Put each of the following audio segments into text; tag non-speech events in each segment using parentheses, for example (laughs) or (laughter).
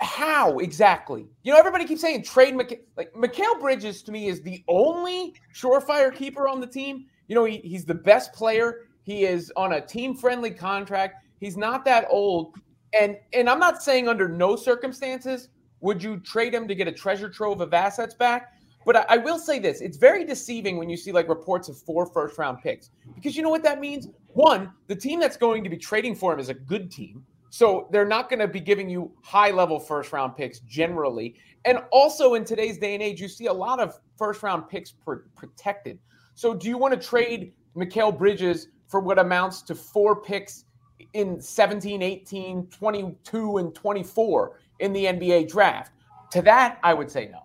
how exactly? You know, everybody keeps saying trade like Mikal Bridges to me is the only surefire keeper on the team. You know, he, he's the best player. He is on a team friendly contract. He's not that old. And and I'm not saying under no circumstances would you trade him to get a treasure trove of assets back. But I, I will say this: it's very deceiving when you see like reports of four first round picks because you know what that means. One, the team that's going to be trading for him is a good team. So they're not going to be giving you high level first round picks generally. And also in today's day and age, you see a lot of first round picks pr- protected. So do you want to trade Mikal Bridges for what amounts to four picks in 17, 18, 22, and 24 in the NBA draft? To that, I would say no.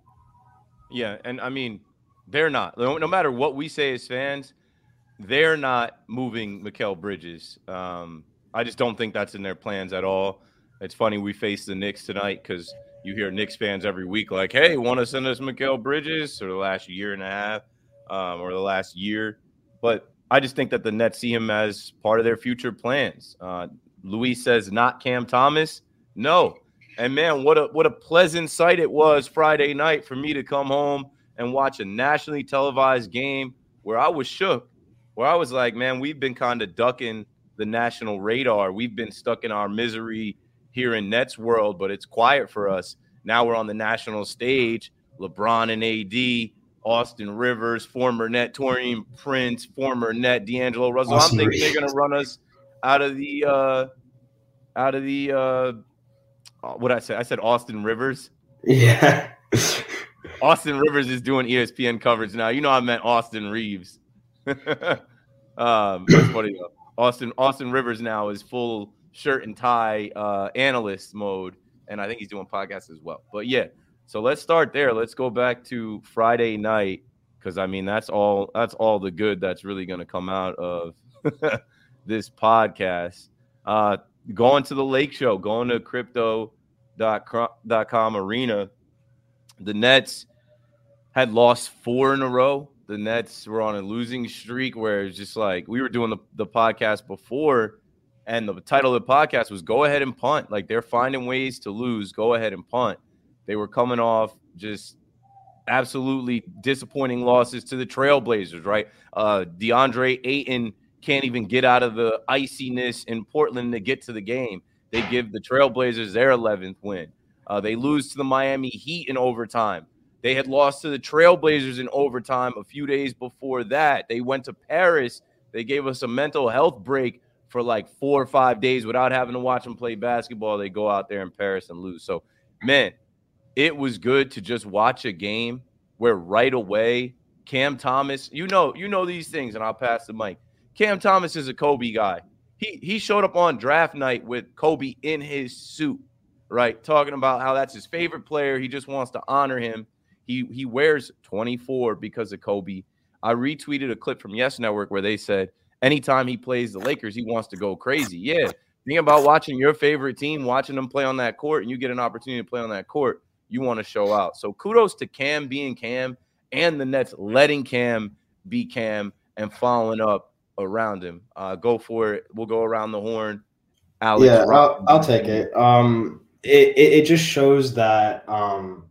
Yeah. And I mean, they're not. No matter what we say as fans, they're not moving Mikal Bridges. Um, I just don't think that's in their plans at all. It's funny we face the Knicks tonight because you hear Knicks fans every week like, "Hey, want to send us Mikal Bridges?" for the last year and a half, um, or the last year. But I just think that the Nets see him as part of their future plans. Uh, Luis says not Cam Thomas. No, and man, what a what a pleasant sight it was Friday night for me to come home and watch a nationally televised game where I was shook, where I was like, man, we've been kind of ducking the national radar. We've been stuck in our misery here in Nets world, but it's quiet for us. Now we're on the national stage. LeBron and AD, Austin Rivers, former net Taurean Prince, former net D'Angelo Russell. Austin I'm thinking they're gonna run us out of the uh out of the uh what I said. I said Austin Rivers. Yeah. (laughs) Austin Rivers is doing ESPN coverage now. You know I meant Austin Reaves. (laughs) um, that's funny though. Austin Austin Rivers now is full shirt and tie uh, analyst mode, and I think he's doing podcasts as well. But yeah, so let's start there. Let's go back to Friday night because I mean that's all that's all the good that's really going to come out of (laughs) this podcast. Uh, going to the Lake Show, going to Crypto.com arena. The Nets had lost four in a row the Nets were on a losing streak where it's just like we were doing the, the podcast before, and the title of the podcast was Go Ahead and Punt. Like they're finding ways to lose, go ahead and punt. They were coming off just absolutely disappointing losses to the Trailblazers, right? Uh DeAndre Ayton can't even get out of the iciness in Portland to get to the game. They give the Trailblazers their 11th win. Uh, they lose to the Miami Heat in overtime. They had lost to the Trailblazers in overtime a few days before that. They went to Paris. They gave us a mental health break for like four or five days without having to watch them play basketball. They go out there in Paris and lose. So, man, it was good to just watch a game where right away Cam Thomas, you know, you know these things, and I'll pass the mic. Cam Thomas is a Kobe guy. He he showed up on draft night with Kobe in his suit, right? Talking about how that's his favorite player. He just wants to honor him. He he wears 24 because of Kobe. I retweeted a clip from Yes Network where they said anytime he plays the Lakers, he wants to go crazy. Yeah. Think about watching your favorite team, watching them play on that court, and you get an opportunity to play on that court. You want to show out. So kudos to Cam being Cam and the Nets letting Cam be Cam and following up around him. Uh, go for it. We'll go around the horn. Alex, yeah, I'll, I'll, take it. Um, it, it, it just shows that um,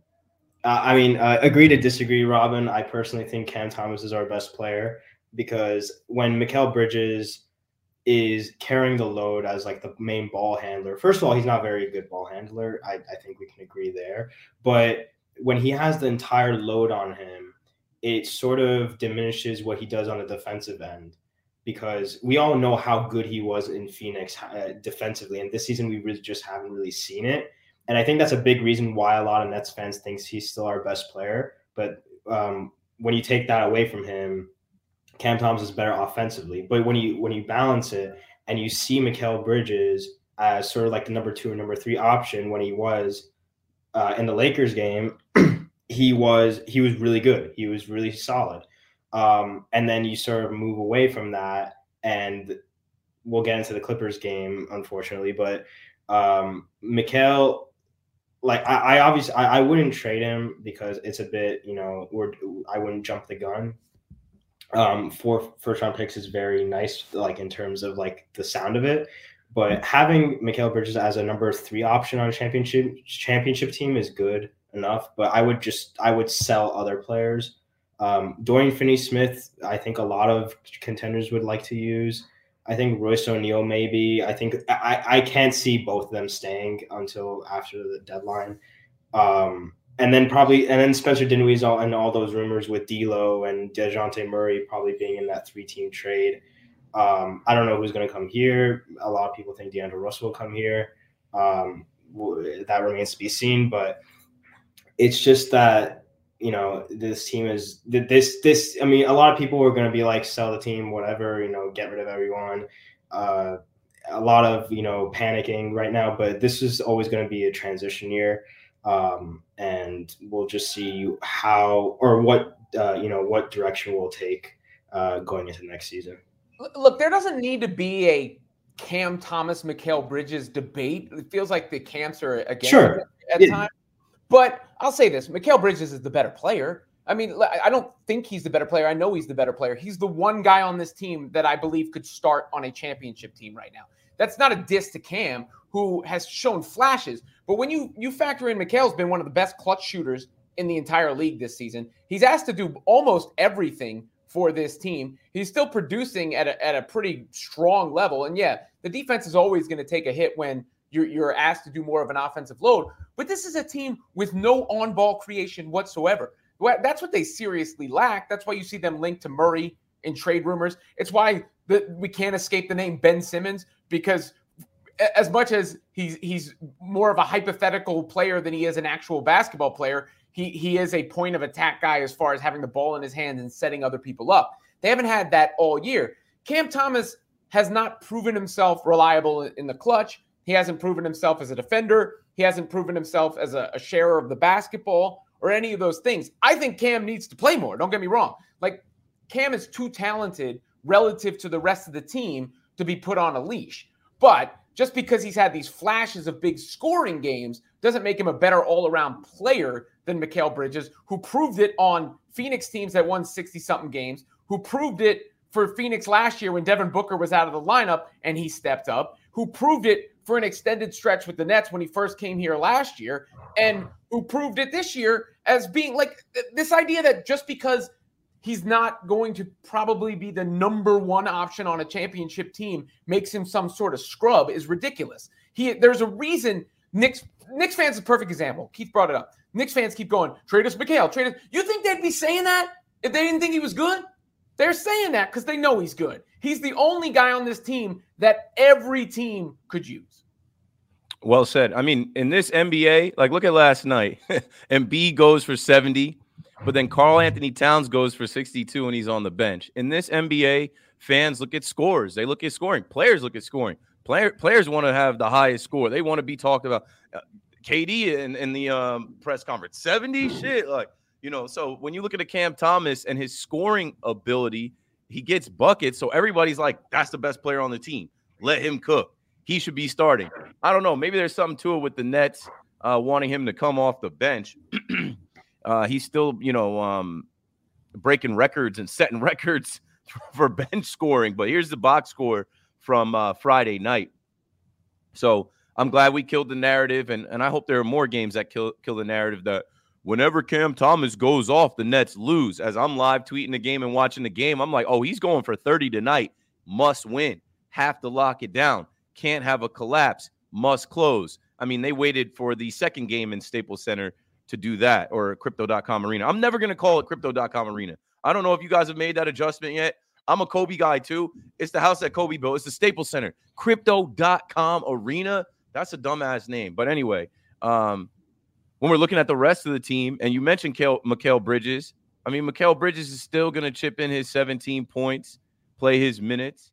uh, I mean, uh, agree to disagree, Robin. I personally think Cam Thomas is our best player because when Mikal Bridges is carrying the load as like the main ball handler, first of all, he's not very good ball handler. I, I think we can agree there. But when he has the entire load on him, it sort of diminishes what he does on the defensive end because we all know how good he was in Phoenix uh, defensively, and this season we really just haven't really seen it. And I think that's a big reason why a lot of Nets fans thinks he's still our best player. But um, when you take that away from him, Cam Thomas is better offensively. But when you when you balance it and you see Mikal Bridges as sort of like the number two or number three option when he was uh, in the Lakers game, (clears throat) he was he was really good. He was really solid. Um, and then you sort of move away from that, and we'll get into the Clippers game, unfortunately. But um, Mikal like I, I obviously I, I, wouldn't trade him because it's a bit you know we're I wouldn't jump the gun. Um, four first round picks is very nice, like in terms of like the sound of it, But having Mikal Bridges as a number three option on a championship championship team is good enough. But I would just I would sell other players. Um, Dorian Finney-Smith, I think a lot of contenders would like to use. I think Royce O'Neale maybe. I think I, I can't see both of them staying until after the deadline. Um, and then probably and then Spencer Dinwiddie's all and all those rumors with D'Lo and Dejounte Murray probably being in that three team trade. Um, I don't know who's going to come here. A lot of people think DeAndre Russell will come here. Um, that remains to be seen, but it's just that you know this team is this this. I mean, a lot of people are going to be like, sell the team, whatever. You know, get rid of everyone. Uh, a lot of you know panicking right now, but this is always going to be a transition year um, and we'll just see how or what uh, you know what direction we'll take uh, going into next season. Look, there doesn't need to be a Cam Thomas, Mikal Bridges debate. It feels like the camps are against sure. at yeah. times. But I'll say this: Mikal Bridges is the better player. I mean, I don't think he's the better player. I know he's the better player. He's the one guy on this team that I believe could start on a championship team right now. That's not a diss to Cam, who has shown flashes. But when you you factor in Mikal's been one of the best clutch shooters in the entire league this season. He's asked to do almost everything for this team. He's still producing at a, at a pretty strong level. And yeah, the defense is always going to take a hit when you're, you're asked to do more of an offensive load. But this is a team with no on ball creation whatsoever. That's what they seriously lack. That's why you see them linked to Murray in trade rumors. It's why the, we can't escape the name Ben Simmons because as much as he's he's more of a hypothetical player than he is an actual basketball player, he he is a point of attack guy as far as having the ball in his hands and setting other people up. They haven't had that all year. Cam Thomas has not proven himself reliable in the clutch. He hasn't proven himself as a defender. He hasn't proven himself as a, a sharer of the basketball or any of those things. I think Cam needs to play more. Don't get me wrong. Like Cam is too talented relative to the rest of the team to be put on a leash. But just because he's had these flashes of big scoring games doesn't make him a better all around player than Mikal Bridges, who proved it on Phoenix teams that won 60 something games, who proved it for Phoenix last year when Devin Booker was out of the lineup and he stepped up, who proved it for an extended stretch with the Nets when he first came here last year, and who proved it this year as being like this idea that just because he's not going to probably be the number one option on a championship team makes him some sort of scrub is ridiculous. He there's a reason Knicks Knicks fans is a perfect example. Keith brought it up. Knicks fans keep going, trade us Mikal, trade us. You think they'd be saying that if they didn't think he was good? They're saying that because they know he's good. He's the only guy on this team that every team could use. Well said. I mean, in this NBA, like look at last night. (laughs) Embiid goes for 70. But then Karl-Anthony Towns goes for 62 and he's on the bench. In this NBA, fans look at scores. They look at scoring. Players look at scoring. Player, players want to have the highest score. They want to be talked about. Uh, KD in, in the um, press conference, 70 shit. Like, you know, so when you look at a Cam Thomas and his scoring ability, he gets buckets. So everybody's like, that's the best player on the team. Let him cook. He should be starting. I don't know. Maybe there's something to it with the Nets uh, wanting him to come off the bench. (clears throat) Uh, he's still, you know, um, breaking records and setting (laughs) records for bench scoring. But here's the box score from uh, Friday night. So I'm glad we killed the narrative, and, and I hope there are more games that kill kill the narrative that whenever Cam Thomas goes off, the Nets lose. As I'm live tweeting the game and watching the game, I'm like, oh, he's going for 30 tonight. Must win. Have to lock it down. Can't have a collapse. Must close. I mean, they waited for the second game in Staples Center to do that or crypto.com arena. I'm never going to call it crypto.com arena. I don't know if you guys have made that adjustment yet. I'm a Kobe guy too. It's the house that Kobe built. It's the Staples Center. Crypto.com arena. That's a dumbass name. But anyway, um, when we're looking at the rest of the team, and you mentioned Mikal Bridges, I mean, Mikal Bridges is still going to chip in his 17 points, play his minutes.